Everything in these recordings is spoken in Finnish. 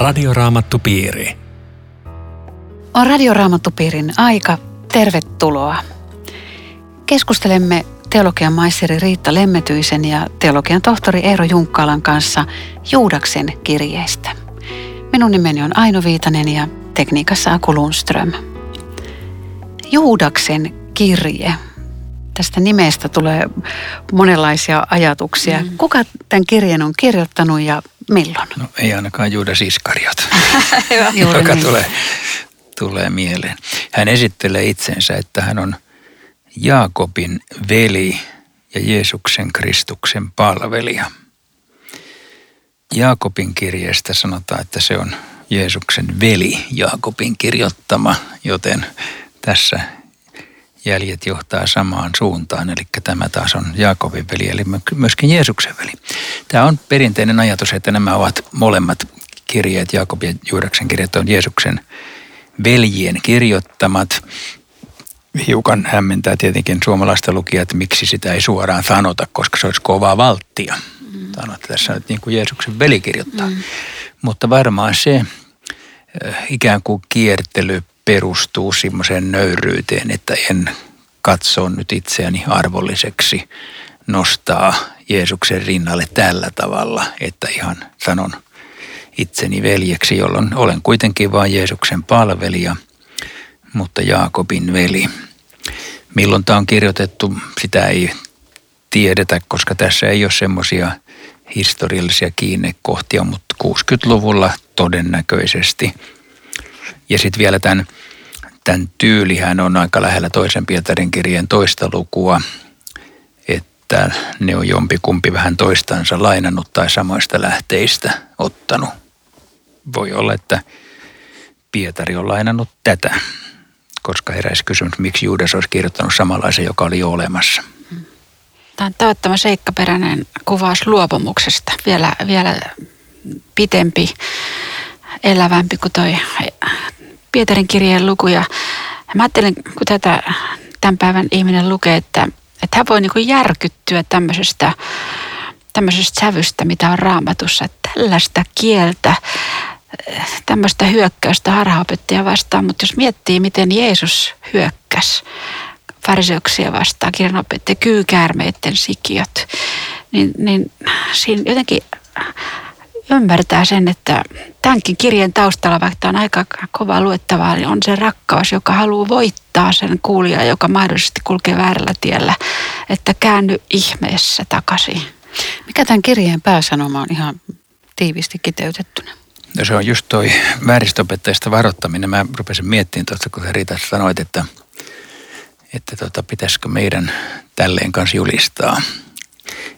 Radioraamattupiiri. On Radioraamattupiirin aika. Tervetuloa. Keskustelemme teologian maisteri Riitta Lemmetyisen ja teologian tohtori Eero Junkkaalan kanssa Juudaksen kirjeestä. Minun nimeni on Aino Viitanen ja tekniikassa Aku Lundström. Juudaksen kirje. Tästä nimestä tulee monenlaisia ajatuksia. Mm. Kuka tämän kirjeen on kirjoittanut ja milloin? No ei ainakaan Juudas Iskariot, joka niin. tulee, tulee mieleen. Hän esittelee itsensä, että hän on Jaakobin veli ja Jeesuksen Kristuksen palvelija. Jaakobin kirjeestä sanotaan, että se on Jeesuksen veli Jaakobin kirjoittama, joten tässä jäljet johtaa samaan suuntaan, eli tämä taas on Jaakobin veli, eli myöskin Jeesuksen veli. Tämä on perinteinen ajatus, että nämä ovat molemmat kirjeet, Jaakobin ja Juudaksen kirjat on Jeesuksen veljien kirjoittamat. Hiukan hämmentää tietenkin suomalaista lukijaa, että miksi sitä ei suoraan sanota, koska se olisi kovaa valttia. Mm. Sanot, tässä nyt niin kuin Jeesuksen veli kirjoittaa. Mm. Mutta varmaan se ikään kuin kiertely perustuu semmoiseen nöyryyteen, että en katso nyt itseäni arvolliseksi nostaa Jeesuksen rinnalle tällä tavalla, että ihan sanon itseni veljeksi, jolloin olen kuitenkin vain Jeesuksen palvelija, mutta Jaakobin veli. Milloin tämä on kirjoitettu, sitä ei tiedetä, koska tässä ei ole semmoisia historiallisia kiinnekohtia, mutta 60-luvulla todennäköisesti. Ja sitten vielä tämän tämän tyylihän on aika lähellä toisen Pietarin kirjeen toista lukua, että ne on jompikumpi vähän toistansa lainannut tai samoista lähteistä ottanut. Voi olla, että Pietari on lainannut tätä, koska heräisi kysymys, miksi Juudas olisi kirjoittanut samanlaisen, joka oli jo olemassa. Tämä on tavattoman seikkaperäinen kuvaus luopumuksesta, vielä, vielä pitempi, elävämpi kuin toi Pietarin kirjeen lukuja. Mä ajattelen, kun tätä tämän päivän ihminen lukee, että, että hän voi niin kuin järkyttyä tämmöisestä, tämmöisestä sävystä, mitä on raamatussa. Että tällaista kieltä, tämmöistä hyökkäystä harhaopettaja vastaan. Mutta jos miettii, miten Jeesus hyökkäsi fariseuksia vastaan, kirjanopettaja, kyykäärmeiden sikiöt, niin, niin siinä jotenkin ymmärtää sen, että tämänkin kirjeen taustalla, vaikka tämä on aika kova luettavaa, niin on se rakkaus, joka haluaa voittaa sen kuulijaa, joka mahdollisesti kulkee väärällä tiellä, että käänny ihmeessä takaisin. Mikä tämän kirjeen pääsanoma on ihan tiivisti kiteytettynä? No se on just toi vääristöopettajista varoittaminen. Mä rupesin miettimään tuosta, kun sä Riita sanoit, että, että tota, pitäisikö meidän tälleen kanssa julistaa.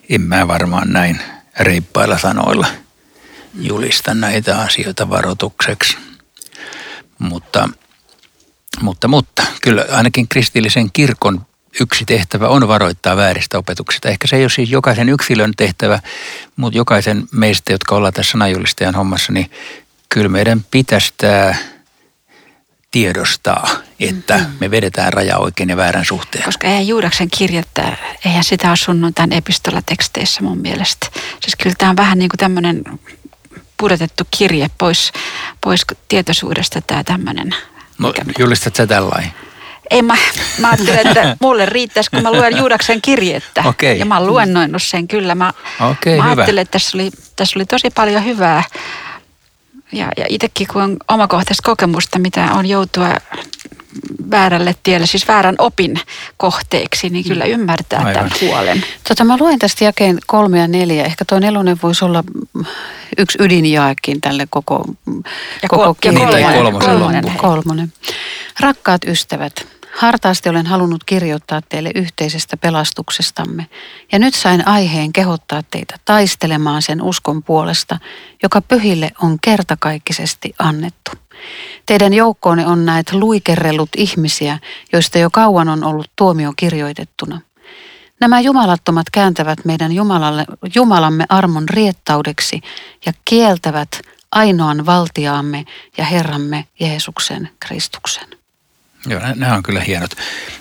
En mä varmaan näin reippailla sanoilla – julista näitä asioita varoitukseksi. Mutta, mutta, mutta kyllä ainakin kristillisen kirkon yksi tehtävä on varoittaa vääristä opetuksista. Ehkä se ei ole siis jokaisen yksilön tehtävä, mutta jokaisen meistä, jotka ollaan tässä sanajulistajan hommassa, niin kyllä meidän pitäisi tämä tiedostaa, että mm-hmm. me vedetään raja oikein ja väärän suhteen. Koska eihän Juudaksen kirjettä, eihän sitä ole sunnuntain epistolateksteissä mun mielestä. Siis kyllä tämä on vähän niin kuin tämmöinen pudotettu kirje pois, pois tietoisuudesta tämä tämmöinen. No, julistat sä tällainen? Ei, mä, mä ajattelen, että mulle riittäisi, kun mä luen Juudaksen kirjettä. Okay. Ja mä oon luennoinut sen kyllä. Mä, okay, mä ajattelen, että tässä oli, tässä oli tosi paljon hyvää. Ja, ja itsekin kun on omakohtaista kokemusta, mitä on joutua väärälle tielle, siis väärän opin kohteeksi, niin kyllä ymmärtää Aivan. tämän huolen. Tota, mä luen tästä jakeen kolme ja neljä. Ehkä tuo nelonen voisi olla yksi ydinjaekin tälle koko, ja koko kol- kolmonen, ja kolmonen, kolmonen. kolmonen. Rakkaat ystävät, hartaasti olen halunnut kirjoittaa teille yhteisestä pelastuksestamme, ja nyt sain aiheen kehottaa teitä taistelemaan sen uskon puolesta, joka pyhille on kertakaikkisesti annettu. Teidän joukkoonne on näet luikerellut ihmisiä, joista jo kauan on ollut tuomio kirjoitettuna. Nämä jumalattomat kääntävät meidän Jumalalle, Jumalamme armon riettaudeksi ja kieltävät ainoan valtiaamme ja Herramme Jeesuksen Kristuksen. Joo, nämä on kyllä hienot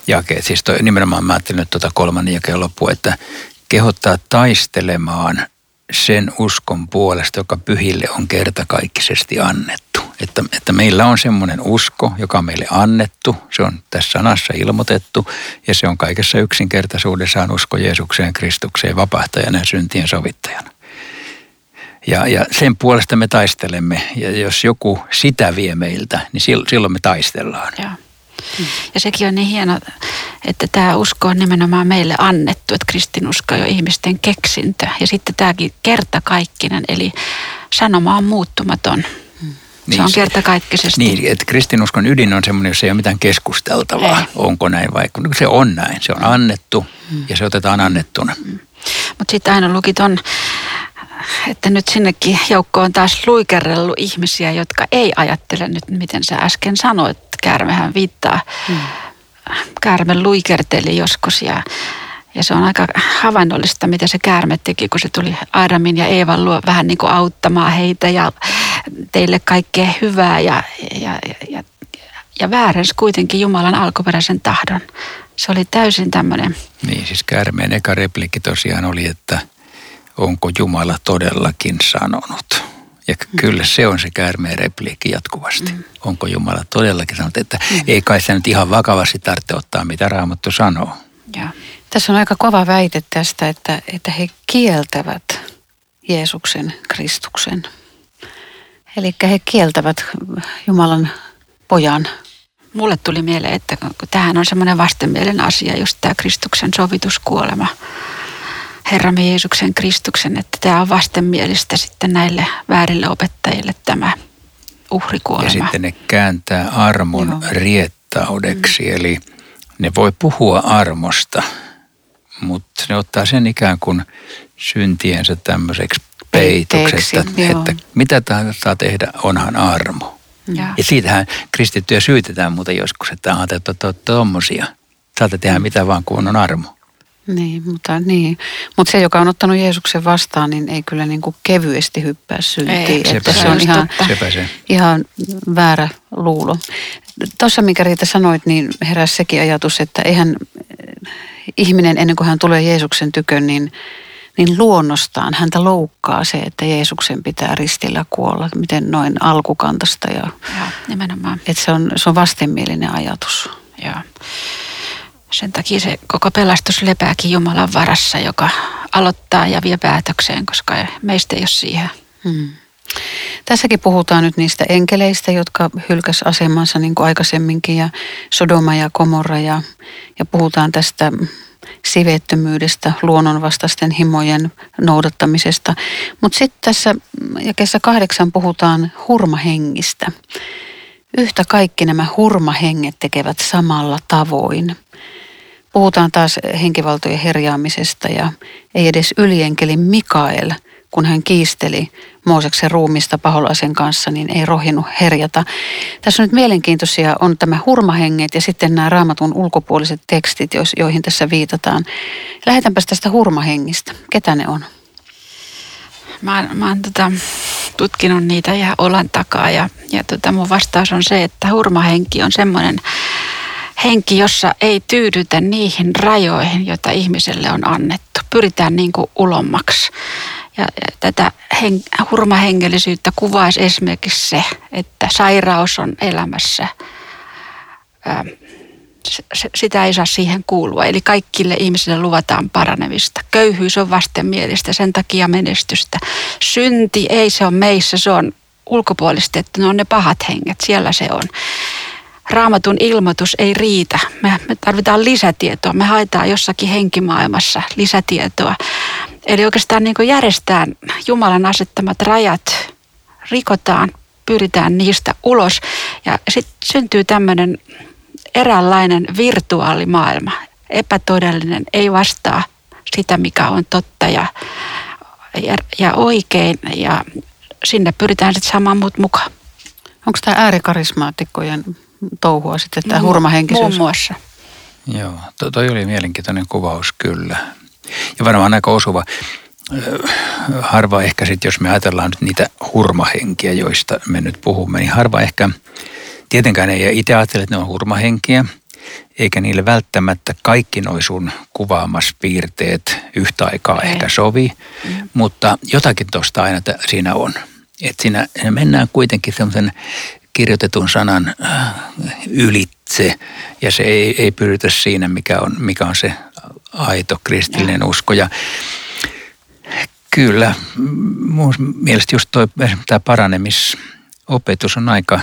jakeet. Siis toi, nimenomaan mä ajattelin nyt tuota kolmannen jakeen loppu, että kehottaa taistelemaan sen uskon puolesta, joka pyhille on kertakaikkisesti annettu. Että, että meillä on semmoinen usko, joka on meille annettu, se on tässä sanassa ilmoitettu ja se on kaikessa yksinkertaisuudessaan usko Jeesukseen, Kristukseen, vapahtajana ja syntien sovittajana. Ja, ja sen puolesta me taistelemme ja jos joku sitä vie meiltä, niin silloin me taistellaan. Ja. Ja sekin on niin hieno, että tämä usko on nimenomaan meille annettu, että kristinusko on jo ihmisten keksintö. Ja sitten tämäkin kertakaikkinen, eli sanoma on muuttumaton. Se niin, on kertakaikkisesti. Niin, että kristinuskon ydin on semmoinen, jos ei ole mitään keskusteltavaa. Ei. Onko näin vai? No, se on näin. Se on annettu mm. ja se otetaan annettuna. Mm. Mutta sitten aina lukit on, että nyt sinnekin joukkoon on taas luikerrellut ihmisiä, jotka ei ajattele nyt, miten sä äsken sanoit. Käärmehän viittaa. Mm. Käärme luikerteli joskus ja ja se on aika havainnollista, mitä se käärme teki, kun se tuli Aadamin ja Eevan luo vähän niin kuin auttamaan heitä ja teille kaikkea hyvää ja, ja, ja, ja väärens kuitenkin Jumalan alkuperäisen tahdon. Se oli täysin tämmöinen. Niin, siis käärmeen eka replikki tosiaan oli, että onko Jumala todellakin sanonut. Ja kyllä se on se käärmeen repliikki jatkuvasti. Mm. Onko Jumala todellakin sanonut, että mm. ei kai se nyt ihan vakavasti tarvitse ottaa, mitä Raamattu sanoo. Ja. Tässä on aika kova väite tästä, että, että he kieltävät Jeesuksen, Kristuksen. Eli he kieltävät Jumalan pojan. Mulle tuli mieleen, että tähän on semmoinen vastenmielinen asia, just tämä Kristuksen sovituskuolema. Herramme Jeesuksen Kristuksen, että tämä on vastenmielistä sitten näille väärille opettajille tämä uhrikuolema. Ja sitten ne kääntää armon Joo. riettaudeksi, mm. eli ne voi puhua armosta, mutta ne ottaa sen ikään kuin syntiensä tämmöiseksi peitoksi, että, että mitä tahansa saa tehdä, onhan armo. Ja, ja siitähän kristittyjä syytetään muuten joskus, että olette tuommoisia. Saatte tehdä mitä vaan, kun on armo. Niin, mutta, niin. mutta se, joka on ottanut Jeesuksen vastaan, niin ei kyllä niin kuin kevyesti hyppää syntiin. Ei, että se on ihan, se. ihan väärä luulo. Tuossa, mikä Riita sanoit, niin heräsi sekin ajatus, että eihän ihminen ennen kuin hän tulee Jeesuksen tykön, niin, niin luonnostaan häntä loukkaa se, että Jeesuksen pitää ristillä kuolla. Miten noin alkukantasta. Ja, ja nimenomaan. Että se on, se on vastenmielinen ajatus. Joo. Sen takia se koko pelastus lepääkin Jumalan varassa, joka aloittaa ja vie päätökseen, koska meistä ei ole siihen. Hmm. Tässäkin puhutaan nyt niistä enkeleistä, jotka hylkäs asemansa niin kuin aikaisemminkin ja Sodoma ja Komorra ja, ja puhutaan tästä sivettömyydestä, luonnonvastaisten himojen noudattamisesta. Mutta sitten tässä jakessa kahdeksan puhutaan hurmahengistä. Yhtä kaikki nämä hurmahenget tekevät samalla tavoin. Puhutaan taas henkivaltojen herjaamisesta ja ei edes ylienkeli Mikael, kun hän kiisteli Mooseksen ruumista paholaisen kanssa, niin ei rohjennut herjata. Tässä on nyt mielenkiintoisia, on tämä hurmahenget ja sitten nämä raamatun ulkopuoliset tekstit, joihin tässä viitataan. Lähdetäänpäs tästä hurmahengistä. Ketä ne on? Mä, mä oon tota, tutkinut niitä ihan olan takaa ja, ja tota, mun vastaus on se, että hurmahenki on semmoinen henki, jossa ei tyydytä niihin rajoihin, joita ihmiselle on annettu. Pyritään niin kuin ulommaksi. Ja tätä hen, hurmahengellisyyttä kuvaisi esimerkiksi se, että sairaus on elämässä. Sitä ei saa siihen kuulua. Eli kaikille ihmisille luvataan paranemista. Köyhyys on vastenmielistä, sen takia menestystä. Synti ei se on meissä, se on ulkopuolista, että ne on ne pahat henget, siellä se on. Raamatun ilmoitus ei riitä. Me, me tarvitaan lisätietoa. Me haetaan jossakin henkimaailmassa lisätietoa. Eli oikeastaan niin järjestään Jumalan asettamat rajat, rikotaan, pyritään niistä ulos ja sitten syntyy tämmöinen eräänlainen virtuaalimaailma. Epätodellinen, ei vastaa sitä, mikä on totta ja, ja, ja oikein ja sinne pyritään sitten saamaan muut mukaan. Onko tämä äärikarismaatikkojen touhua sitten, tämä hurmahenkisyys? Muun muassa. Joo, to, toi oli mielenkiintoinen kuvaus kyllä. Ja varmaan aika osuva. Harva ehkä sitten, jos me ajatellaan nyt niitä hurmahenkiä, joista me nyt puhumme, niin harva ehkä, tietenkään ei itse ajattele, että ne on hurmahenkiä. eikä niille välttämättä kaikki noi sun kuvaamas piirteet yhtä aikaa Ei. ehkä sovi, mm. mutta jotakin tuosta aina t- siinä on. Että siinä mennään kuitenkin semmoisen kirjoitetun sanan äh, ylitse ja se ei, ei pyritä siinä, mikä on, mikä on se aito kristillinen usko. Ja kyllä, mun mielestä just toi, tämä paranemisopetus on aika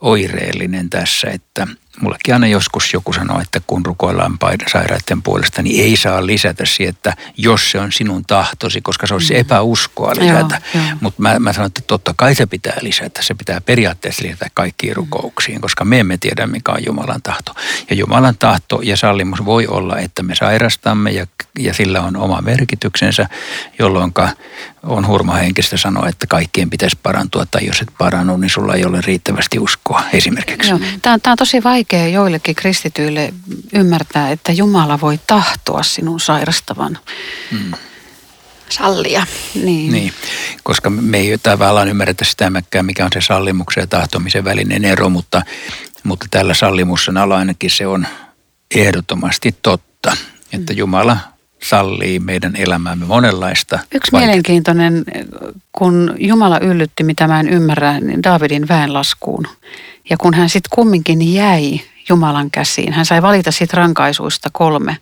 oireellinen tässä, että – mullekin aina joskus joku sanoo, että kun rukoillaan sairaiden puolesta, niin ei saa lisätä siihen, että jos se on sinun tahtosi, koska se olisi mm. epäuskoa lisätä. Mutta mä, mä sanon, että totta kai se pitää lisätä. Se pitää periaatteessa lisätä kaikkiin rukouksiin, koska me emme tiedä, mikä on Jumalan tahto. Ja Jumalan tahto ja sallimus voi olla, että me sairastamme ja, ja sillä on oma merkityksensä, jolloin on hurmahenkistä sanoa, että kaikkien pitäisi parantua, tai jos et parannu, niin sulla ei ole riittävästi uskoa esimerkiksi. Joo. Tämä, on, tämä on tosi vaikea joillekin kristityille ymmärtää, että Jumala voi tahtoa sinun sairastavan. Hmm. Sallia. Niin. niin. Koska me ei tavallaan ymmärretä sitä, mikä on se sallimuksen ja tahtomisen välinen ero, mutta, mutta tällä sallimussanalla ainakin se on ehdottomasti totta, että hmm. Jumala sallii meidän elämäämme monenlaista. Yksi vaikeaa. mielenkiintoinen, kun Jumala yllytti, mitä mä en ymmärrä, niin Davidin väenlaskuun. Ja kun hän sitten kumminkin jäi Jumalan käsiin, hän sai valita siitä rankaisuista kolme,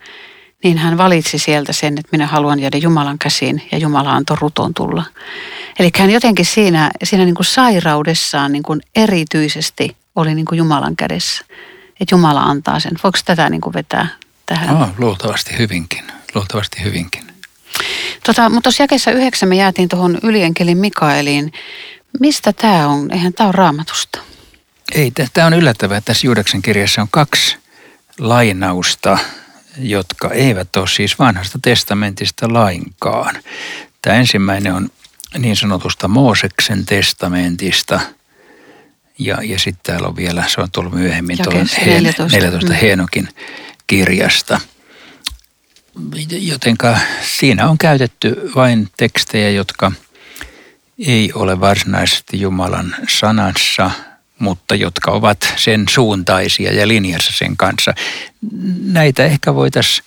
niin hän valitsi sieltä sen, että minä haluan jäädä Jumalan käsiin ja Jumala antoi ruton tulla. Eli hän jotenkin siinä, siinä niin kuin sairaudessaan niin kuin erityisesti oli niin kuin Jumalan kädessä. Että Jumala antaa sen. Voiko tätä niin kuin vetää tähän? Oh, luultavasti hyvinkin luultavasti hyvinkin. Tota, mutta tuossa jakessa yhdeksän me jäätiin tuohon ylienkelin Mikaeliin. Mistä tämä on? Eihän tämä ole raamatusta. Ei, tämä on yllättävää. Tässä Juudeksen kirjassa on kaksi lainausta, jotka eivät ole siis vanhasta testamentista lainkaan. Tämä ensimmäinen on niin sanotusta Mooseksen testamentista. Ja, ja sitten täällä on vielä, se on tullut myöhemmin tuolla 14, 14 mm. Heenokin kirjasta – jotenka siinä on käytetty vain tekstejä, jotka ei ole varsinaisesti Jumalan sanassa, mutta jotka ovat sen suuntaisia ja linjassa sen kanssa. Näitä ehkä voitaisiin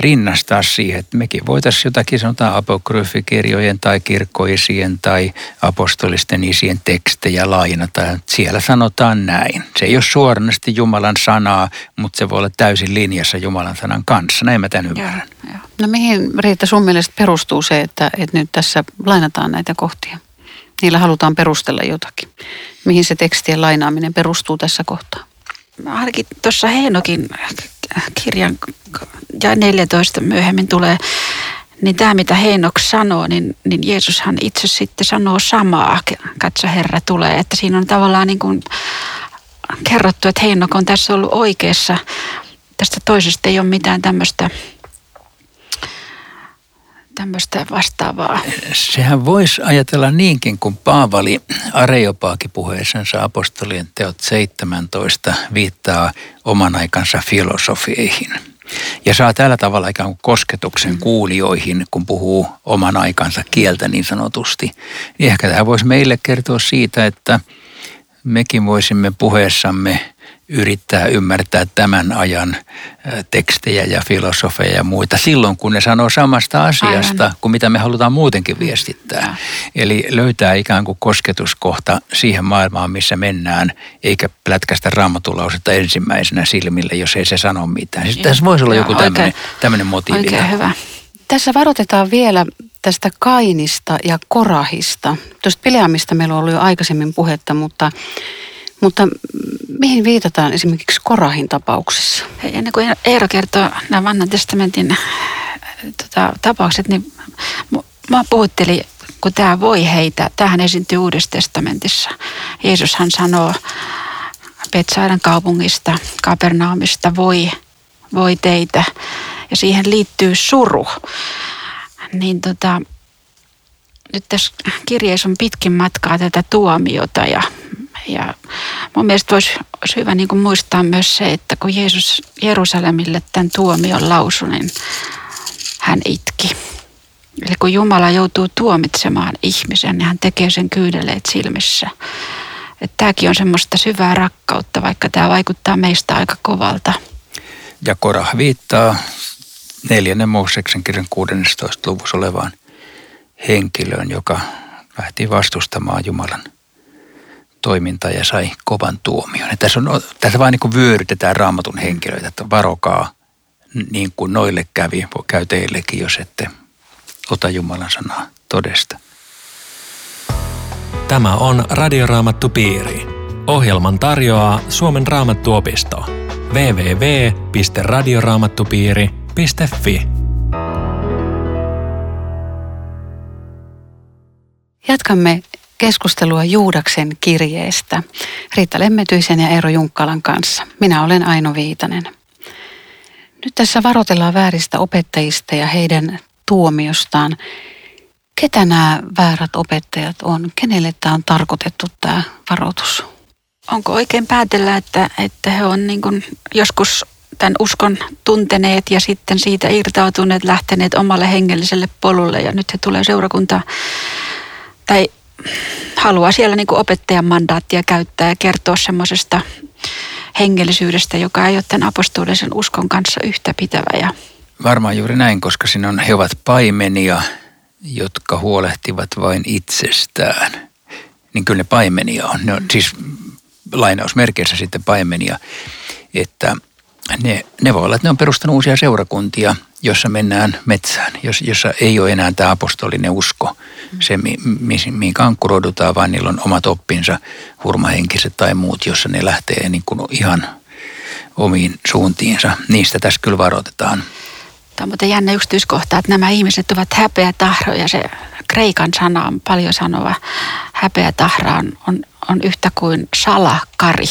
rinnastaa siihen, että mekin voitaisiin jotakin sanotaan apokryfikirjojen tai kirkkoisien tai apostolisten isien tekstejä lainata. Siellä sanotaan näin. Se ei ole suoranaisesti Jumalan sanaa, mutta se voi olla täysin linjassa Jumalan sanan kanssa. Näin mä tämän ymmärrän. Joo, joo. No mihin Riitta sun mielestä perustuu se, että, että nyt tässä lainataan näitä kohtia? Niillä halutaan perustella jotakin. Mihin se tekstien lainaaminen perustuu tässä kohtaa? Ainakin tuossa Heinokin kirjan ja 14 myöhemmin tulee, niin tämä mitä Heinok sanoo, niin, niin Jeesushan itse sitten sanoo samaa, katso Herra tulee, että siinä on tavallaan niin kuin kerrottu, että Heinok on tässä ollut oikeassa, tästä toisesta ei ole mitään tämmöistä tämmöistä vastaavaa. Sehän voisi ajatella niinkin, kun Paavali Areopaaki puheessansa apostolien teot 17 viittaa oman aikansa filosofieihin. Ja saa tällä tavalla ikään kuin kosketuksen mm. kuulijoihin, kun puhuu oman aikansa kieltä niin sanotusti. Ehkä tämä voisi meille kertoa siitä, että mekin voisimme puheessamme yrittää ymmärtää tämän ajan tekstejä ja filosofeja ja muita silloin, kun ne sanoo samasta asiasta Aivan. kuin mitä me halutaan muutenkin viestittää. Ja. Eli löytää ikään kuin kosketuskohta siihen maailmaan, missä mennään, eikä plätkästä raamatulausetta ensimmäisenä silmille, jos ei se sano mitään. Siis tässä voisi olla joku tämmöinen, tämmöinen motiivi. Oikein hyvä. Tässä varoitetaan vielä tästä Kainista ja Korahista. Tuosta Pileamista meillä on ollut jo aikaisemmin puhetta, mutta mutta mihin viitataan esimerkiksi Korahin tapauksessa? Hei, ennen kuin Eero kertoo nämä vanhan testamentin tota, tapaukset, niin mä puhuttelin, kun tämä voi heitä, tähän esiintyy Uudessa testamentissa. Jeesushan sanoo Betsaidan kaupungista, Kapernaumista, voi, voi teitä. Ja siihen liittyy suru. Niin tota, nyt tässä kirjeessä on pitkin matkaa tätä tuomiota ja ja mun mielestä olisi, olisi hyvä niin kuin muistaa myös se, että kun Jeesus Jerusalemille tämän tuomion lausui, niin hän itki. Eli kun Jumala joutuu tuomitsemaan ihmisen, niin hän tekee sen kyydeleet silmissä. Että tämäkin on semmoista syvää rakkautta, vaikka tämä vaikuttaa meistä aika kovalta. Ja Korah viittaa neljännen Mooseksen kirjan 16. luvussa olevaan henkilöön, joka lähti vastustamaan Jumalan toimintaa ja sai kovan tuomion. Ja tässä, on, tässä vain niin vyörytetään raamatun henkilöitä, että varokaa niin kuin noille kävi, käy teillekin, jos ette ota Jumalan sanaa todesta. Tämä on Radioraamattu Piiri. Ohjelman tarjoaa Suomen raamattuopisto. www.radioraamattupiiri.fi Jatkamme keskustelua Juudaksen kirjeestä Riitta Lemmetyisen ja Eero Junkkalan kanssa. Minä olen Aino Viitanen. Nyt tässä varoitellaan vääristä opettajista ja heidän tuomiostaan. Ketä nämä väärät opettajat on? Kenelle tämä on tarkoitettu tämä varoitus? Onko oikein päätellä, että, että he on niin joskus tämän uskon tunteneet ja sitten siitä irtautuneet, lähteneet omalle hengelliselle polulle ja nyt he tulee seurakunta tai haluaa siellä niin opettajan mandaattia käyttää ja kertoa semmoisesta hengellisyydestä, joka ei ole tämän apostolisen uskon kanssa yhtä pitävä. Ja... Varmaan juuri näin, koska siinä on, he ovat paimenia, jotka huolehtivat vain itsestään. Niin kyllä ne paimenia on. Ne on siis lainausmerkeissä sitten paimenia, että ne, ne voi olla, että ne on perustanut uusia seurakuntia, jossa mennään metsään, jossa ei ole enää tämä apostolinen usko, se mihin kankkuroidutaan, vaan niillä on omat oppinsa, hurmahenkiset tai muut, jossa ne lähtee niin kuin ihan omiin suuntiinsa. Niistä tässä kyllä varoitetaan. Tämä on muuten jännä yksityiskohta, että nämä ihmiset ovat häpeätahroja. Se kreikan sana on paljon sanova. Häpeätahra on, on, on yhtä kuin salakari.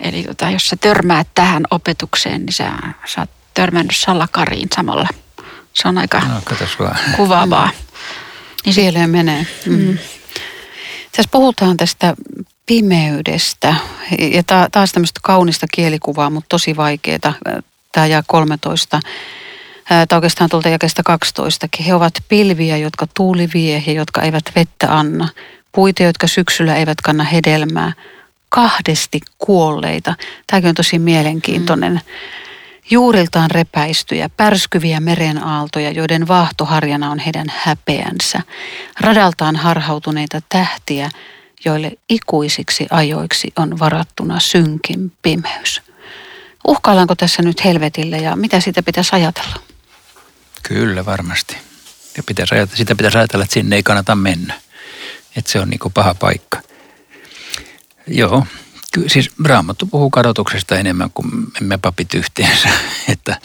Eli tota, jos sä törmäät tähän opetukseen, niin sä, oot törmännyt salakariin samalla. Se on aika no, kuvaavaa. Niin siellä menee. Mm. Mm. Tässä puhutaan tästä pimeydestä ja taas tämmöistä kaunista kielikuvaa, mutta tosi vaikeaa. Tämä jää 13 tai oikeastaan tuolta jakesta 12. He ovat pilviä, jotka tuuli vie ja jotka eivät vettä anna. Puita, jotka syksyllä eivät kanna hedelmää. Kahdesti kuolleita. Tämäkin on tosi mielenkiintoinen. Mm. Juuriltaan repäistyjä, pärskyviä merenaaltoja, joiden vaahtoharjana on heidän häpeänsä. Radaltaan harhautuneita tähtiä, joille ikuisiksi ajoiksi on varattuna synkin pimeys. Uhkaillaanko tässä nyt helvetille ja mitä siitä pitäisi ajatella? Kyllä varmasti. Ja pitäisi ajatella, sitä pitäisi ajatella, että sinne ei kannata mennä. Että se on niin paha paikka. Joo, Ky- siis Raamattu puhuu kadotuksesta enemmän kuin me papit yhteensä. Että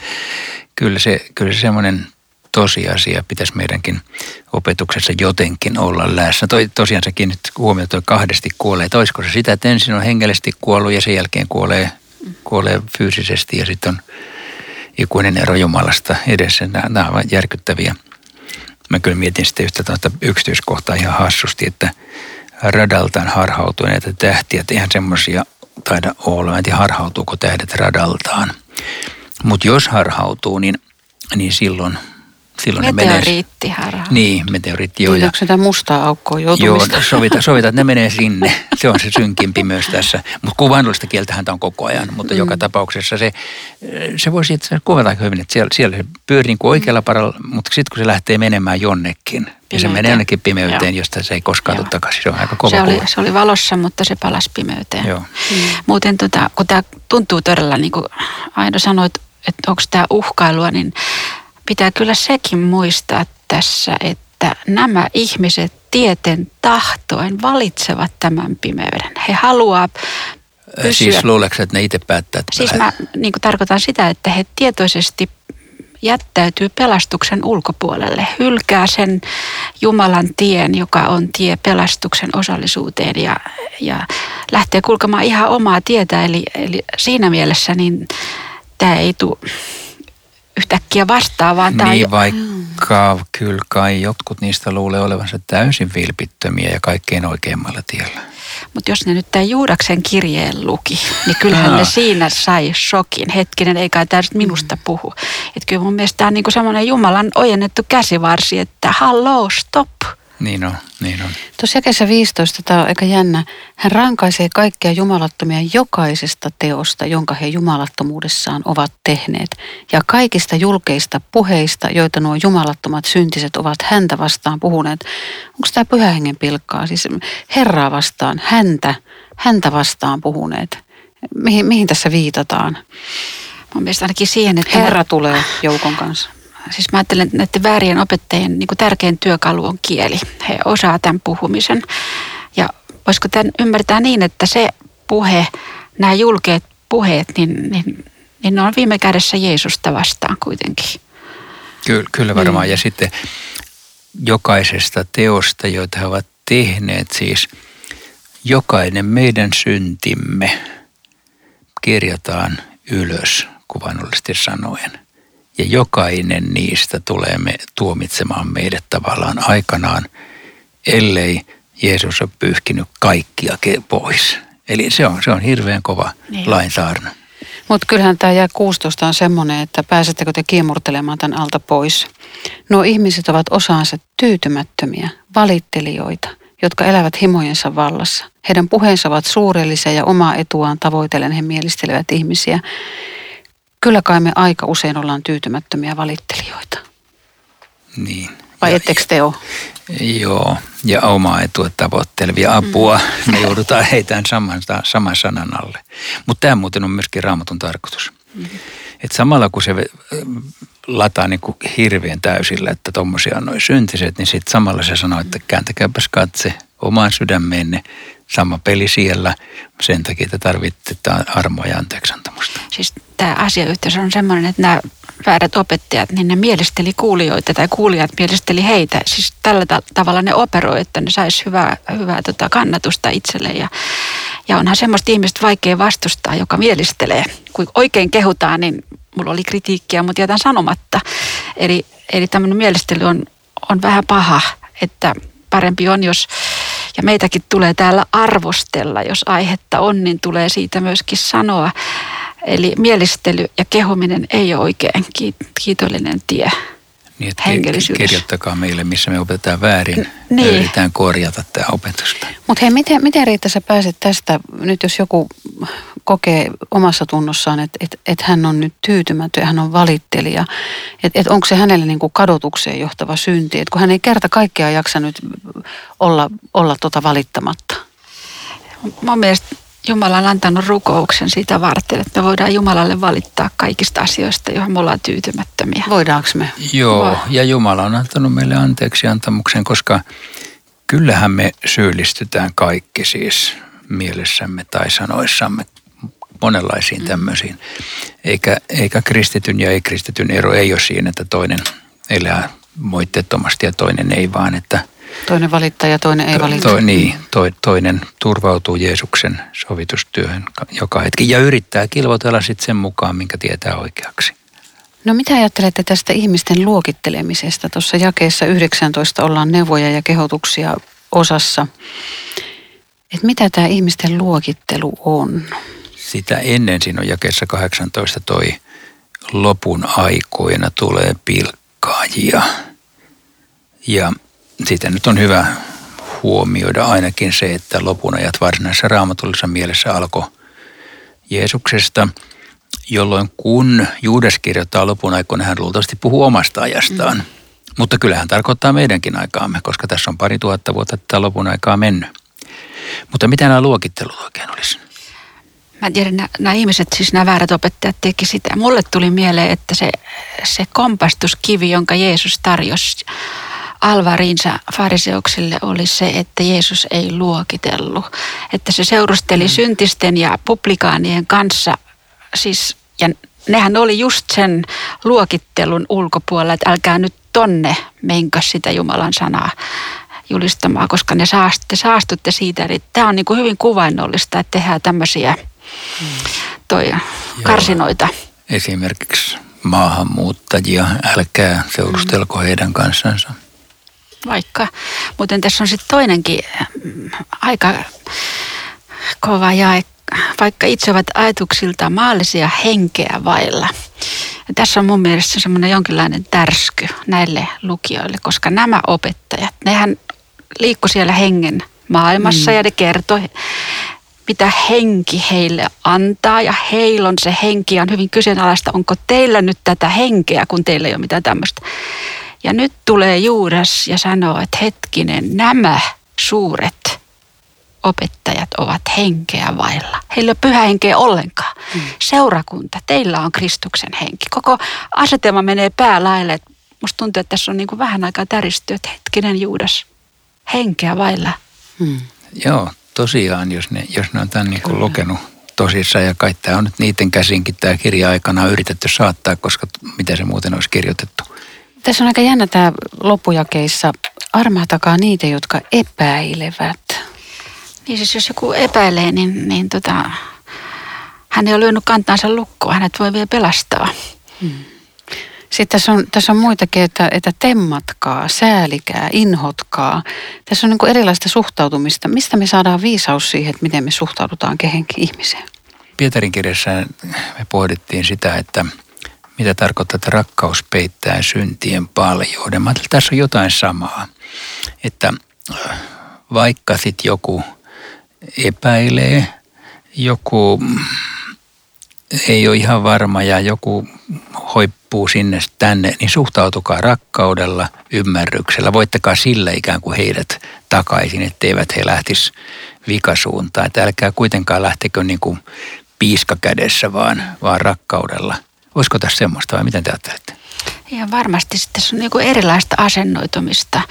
kyllä se, kyllä se semmoinen tosiasia pitäisi meidänkin opetuksessa jotenkin olla läsnä. Toi, tosiaan se nyt huomioon, toi kahdesti kuolee. Toisko se sitä, että ensin on hengellisesti kuollut ja sen jälkeen kuolee, kuolee fyysisesti ja sitten on ikuinen ero Jumalasta edessä. Nämä, nämä ovat järkyttäviä. Mä kyllä mietin sitten yhtä yksityiskohtaa ihan hassusti, että radaltaan harhautuneita tähtiä, että eihän semmoisia taida olla. En tiedä, harhautuuko tähdet radaltaan. Mutta jos harhautuu, niin, niin silloin – silloin ne menee... Niin, meteoriitti. Joo, ja... sitä mustaa aukkoa joutumista? Joo, sovita, sovita, että ne menee sinne. Se on se synkimpi myös tässä. Mutta kuvainnollista kieltähän tämä on koko ajan, mutta mm. joka tapauksessa se, se voisi itse kuvata hyvin, että siellä, siellä se pyörii niin kuin oikealla paralla, mutta sitten kun se lähtee menemään jonnekin, pimeyteen. ja se menee jonnekin pimeyteen, Joo. josta se ei koskaan tule takaisin. Se on aika kova se oli, se oli valossa, mutta se palasi pimeyteen. Joo. Mm. Muuten tota, kun tämä tuntuu todella, niin kuin Aino sanoit, että onko tämä uhkailua, niin pitää kyllä sekin muistaa tässä, että nämä ihmiset tieten tahtoen valitsevat tämän pimeyden. He haluaa pysyä. Siis luuleeko että ne itse päättää? Että siis mä niin tarkoitan sitä, että he tietoisesti jättäytyy pelastuksen ulkopuolelle, hylkää sen Jumalan tien, joka on tie pelastuksen osallisuuteen ja, ja lähtee kulkemaan ihan omaa tietä. Eli, eli siinä mielessä niin tämä ei tule yhtäkkiä vastaavaan. Tai... Niin vaikka mm. kyllä kai jotkut niistä luulee olevansa täysin vilpittömiä ja kaikkein oikeimmalla tiellä. Mutta jos ne nyt tämän Juudaksen kirjeen luki, niin kyllähän ne siinä sai shokin. Hetkinen, ei kai tämä minusta mm. puhu. Että kyllä mun mielestä tämä on niinku semmoinen Jumalan ojennettu käsivarsi, että hallo, stop. Niin on, niin on. Tuossa jakeessa 15, tämä on aika jännä, hän rankaisee kaikkia jumalattomia jokaisesta teosta, jonka he jumalattomuudessaan ovat tehneet, ja kaikista julkeista puheista, joita nuo jumalattomat syntiset ovat häntä vastaan puhuneet. Onko tämä pyhä hengen pilkkaa, siis Herraa vastaan, häntä, häntä vastaan puhuneet? Mihin, mihin tässä viitataan? Mun mielestä ainakin siihen, että... Herra tulee joukon kanssa. Siis mä ajattelen, että näiden väärien opettajien niin kuin tärkein työkalu on kieli. He osaa tämän puhumisen. Ja voisiko tämän ymmärtää niin, että se puhe, nämä julkeat puheet, niin, niin, niin ne on viime kädessä Jeesusta vastaan kuitenkin. Kyllä, kyllä varmaan. Mm. Ja sitten jokaisesta teosta, joita he ovat tehneet, siis jokainen meidän syntimme kirjataan ylös kuvannollisesti sanoen. Ja jokainen niistä tulee me tuomitsemaan meidät tavallaan aikanaan, ellei Jeesus ole pyyhkinyt kaikkia pois. Eli se on, se on hirveän kova niin. lainsaarna. Mutta kyllähän tämä jää 16 on semmoinen, että pääsettekö te kiemurtelemaan tämän alta pois. Nuo ihmiset ovat osaansa tyytymättömiä, valittelijoita, jotka elävät himojensa vallassa. Heidän puheensa ovat suurellisia ja omaa etuaan tavoitellen he mielistelevät ihmisiä. Kyllä kai me aika usein ollaan tyytymättömiä valittelijoita. Niin. Vai ja, ettekö te ole? Joo, ja omaa etua tavoittelevia apua. Mm. Me joudutaan heitään saman, saman sanan alle. Mutta tämä muuten on myöskin raamatun tarkoitus. Mm. Et samalla kun se lataa niin kuin hirveän täysillä, että tuommoisia on noin syntiset, niin sitten samalla se sanoo, että kääntäkääpäs katse omaan sydämeenne sama peli siellä. Sen takia, että tarvitte armoa ja anteeksantamusta. Siis tämä asiayhteys on sellainen, että nämä väärät opettajat, niin ne mielisteli kuulijoita tai kuulijat mielisteli heitä. Siis tällä ta- tavalla ne operoi, että ne saisi hyvää, hyvää tota kannatusta itselleen. Ja, ja onhan semmoista ihmistä vaikea vastustaa, joka mielistelee. Kun oikein kehutaan, niin mulla oli kritiikkiä, mutta jätän sanomatta. Eli, eli tämmöinen mielistely on, on vähän paha, että parempi on, jos ja meitäkin tulee täällä arvostella, jos aihetta on, niin tulee siitä myöskin sanoa. Eli mielistely ja kehuminen ei ole oikein kiitollinen tie. Niin, että kirjoittakaa meille, missä me opetetaan väärin. Niin. Yritetään korjata tämä opetusta. Mutta hei, miten, miten Riitta sä pääset tästä, nyt jos joku kokee omassa tunnossaan, että et, et hän on nyt tyytymätön ja hän on valittelija, että et onko se hänelle niinku kadotukseen johtava synti, että kun hän ei kerta kaikkea jaksa nyt olla, olla tota valittamatta. Mun mielestä Jumala on antanut rukouksen sitä varten, että me voidaan Jumalalle valittaa kaikista asioista, joihin me ollaan tyytymättömiä. Voidaanko me? Joo, ja Jumala on antanut meille anteeksi antamuksen, koska kyllähän me syyllistytään kaikki siis mielessämme tai sanoissamme monenlaisiin mm. tämmöisiin. Eikä, eikä kristityn ja ei-kristityn ero ei ole siinä, että toinen elää moitteettomasti ja toinen ei, vaan että – Toinen valittaa ja toinen ei valita. To, niin, to, toinen turvautuu Jeesuksen sovitustyöhön joka hetki ja yrittää kilvotella sitten sen mukaan, minkä tietää oikeaksi. No mitä ajattelette tästä ihmisten luokittelemisesta? Tuossa jakeessa 19 ollaan neuvoja ja kehotuksia osassa. Et mitä tämä ihmisten luokittelu on? Sitä ennen siinä on jakeessa 18 toi lopun aikoina tulee pilkkaajia. Ja siitä nyt on hyvä huomioida ainakin se, että lopun ajat varsinaisessa raamatullisessa mielessä alkoi Jeesuksesta, jolloin kun Juudas kirjoittaa lopun aikoina, hän luultavasti puhuu omasta ajastaan. Mm. Mutta kyllähän tarkoittaa meidänkin aikaamme, koska tässä on pari tuhatta vuotta tätä lopun aikaa mennyt. Mutta mitä nämä luokittelut oikein olisi? Mä tiedän, nämä, nämä ihmiset, siis nämä väärät opettajat teki sitä. Mulle tuli mieleen, että se, se kompastuskivi, jonka Jeesus tarjosi alvariinsa fariseuksille oli se, että Jeesus ei luokitellut. Että se seurusteli mm. syntisten ja publikaanien kanssa, siis, ja nehän oli just sen luokittelun ulkopuolella, että älkää nyt tonne menkö sitä Jumalan sanaa julistamaan, koska ne saastutte, saastutte siitä. Eli tämä on niin kuin hyvin kuvainnollista, että tehdään tämmöisiä mm. toi, karsinoita. Esimerkiksi maahanmuuttajia, älkää seurustelko heidän kanssansa vaikka. Mutta tässä on sitten toinenkin mm, aika kova jae, vaikka itse ovat ajatuksilta maallisia henkeä vailla. Ja tässä on mun mielestä semmoinen jonkinlainen tärsky näille lukijoille, koska nämä opettajat, nehän liikkui siellä hengen maailmassa mm. ja ne kertoi, mitä henki heille antaa ja heillä on se henki ja on hyvin kyseenalaista, onko teillä nyt tätä henkeä, kun teillä ei ole mitään tämmöistä. Ja nyt tulee Juudas ja sanoo, että hetkinen, nämä suuret opettajat ovat henkeä vailla. Heillä ei ole pyhä henkeä ollenkaan. Mm. Seurakunta, teillä on Kristuksen henki. Koko asetelma menee päälaille. Musta tuntuu, että tässä on niin kuin vähän aikaa täristy, että hetkinen Juudas, henkeä vailla. Mm. Joo, tosiaan, jos ne, jos ne on tämän niin kuin lukenut tosissaan ja kai tämä on nyt niiden käsinkin tämä kirja aikana yritetty saattaa, koska mitä se muuten olisi kirjoitettu. Tässä on aika jännä tämä loppujakeissa. Armahtakaa niitä, jotka epäilevät. Niin siis jos joku epäilee, niin, niin tota, hän ei ole lyönyt kantaansa lukkoon. Hänet voi vielä pelastaa. Hmm. Sitten tässä on, tässä on muitakin, että, että temmatkaa, säälikää, inhotkaa. Tässä on niin erilaista suhtautumista. Mistä me saadaan viisaus siihen, että miten me suhtaudutaan kehenkin ihmiseen? Pietarin kirjassa me pohdittiin sitä, että mitä tarkoittaa, että rakkaus peittää syntien paljouden. Mä että tässä on jotain samaa, että äh, vaikka sitten joku epäilee, joku ei ole ihan varma ja joku hoippuu sinne tänne, niin suhtautukaa rakkaudella, ymmärryksellä. Voittakaa sillä ikään kuin heidät takaisin, etteivät he lähtisi vikasuuntaan. Että älkää kuitenkaan lähtekö niin kuin piiska kädessä, vaan, vaan rakkaudella. Olisiko tässä semmoista vai miten te ajattelette? Ihan varmasti sitten se on niin erilaista asennoitumista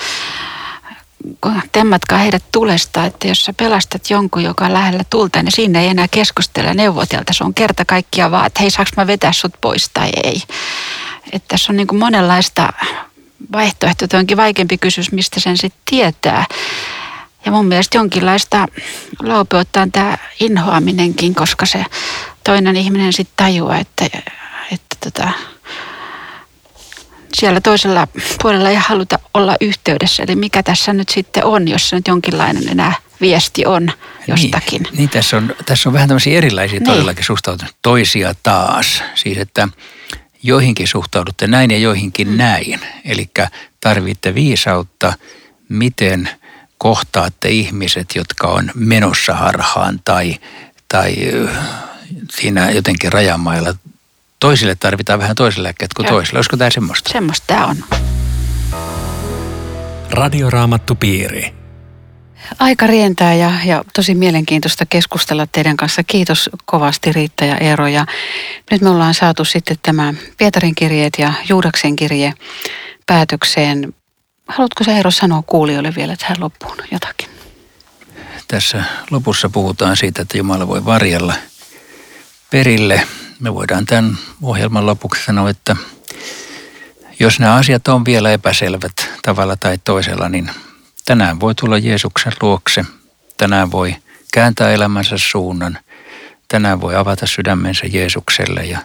temmatkaa heidät tulesta, että jos sä pelastat jonkun, joka on lähellä tulta, niin siinä ei enää keskustella neuvotelta. Se on kerta kaikkia vaan, että hei, saaks mä vetää sut pois tai ei. Että tässä on niin monenlaista vaihtoehtoa. onkin vaikeampi kysymys, mistä sen sitten tietää. Ja mun mielestä jonkinlaista laupeutta on tämä inhoaminenkin, koska se toinen ihminen sitten tajuaa, että, että tota, siellä toisella puolella ei haluta olla yhteydessä. Eli mikä tässä nyt sitten on, jos se nyt jonkinlainen enää viesti on jostakin. Niin, niin tässä, on, tässä on vähän tämmöisiä erilaisia niin. todellakin suhtautumisia. Toisia taas. Siis että joihinkin suhtaudutte näin ja joihinkin mm. näin. Eli tarvitte viisautta, miten kohtaatte ihmiset, jotka on menossa harhaan tai, tai siinä jotenkin rajamailla toisille tarvitaan vähän toiselle lääkkeet kuin Joo. toisille. Olisiko tämä semmoista? Semmoista tämä on. Radioraamattu piiri. Aika rientää ja, ja tosi mielenkiintoista keskustella teidän kanssa. Kiitos kovasti Riitta ja Eero. Ja nyt me ollaan saatu sitten tämä Pietarin kirjeet ja Juudaksen kirje päätökseen. Haluatko sä Eero sanoa kuulijoille vielä tähän loppuun jotakin? Tässä lopussa puhutaan siitä, että Jumala voi varjella perille me voidaan tämän ohjelman lopuksi sanoa, että jos nämä asiat on vielä epäselvät tavalla tai toisella, niin tänään voi tulla Jeesuksen luokse. Tänään voi kääntää elämänsä suunnan. Tänään voi avata sydämensä Jeesukselle ja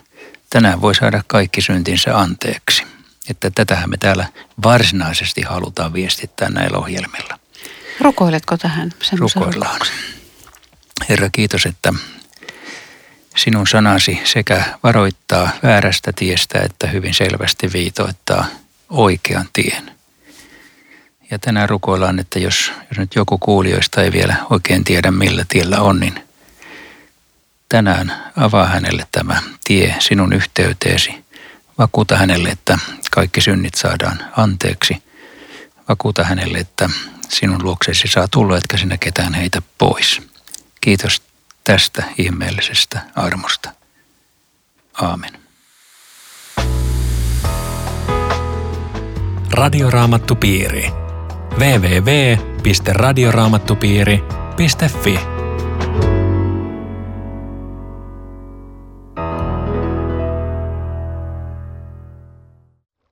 tänään voi saada kaikki syntinsä anteeksi. Että tätähän me täällä varsinaisesti halutaan viestittää näillä ohjelmilla. Rukoiletko tähän? Rukoillaan. Herra, kiitos, että sinun sanasi sekä varoittaa väärästä tiestä että hyvin selvästi viitoittaa oikean tien. Ja tänään rukoillaan, että jos, jos nyt joku kuulijoista ei vielä oikein tiedä millä tiellä on, niin tänään avaa hänelle tämä tie sinun yhteyteesi. Vakuuta hänelle, että kaikki synnit saadaan anteeksi. Vakuuta hänelle, että sinun luoksesi saa tulla, etkä sinä ketään heitä pois. Kiitos tästä ihmeellisestä armosta. Aamen. Radioraamattupiiri. www.radioraamattupiiri.fi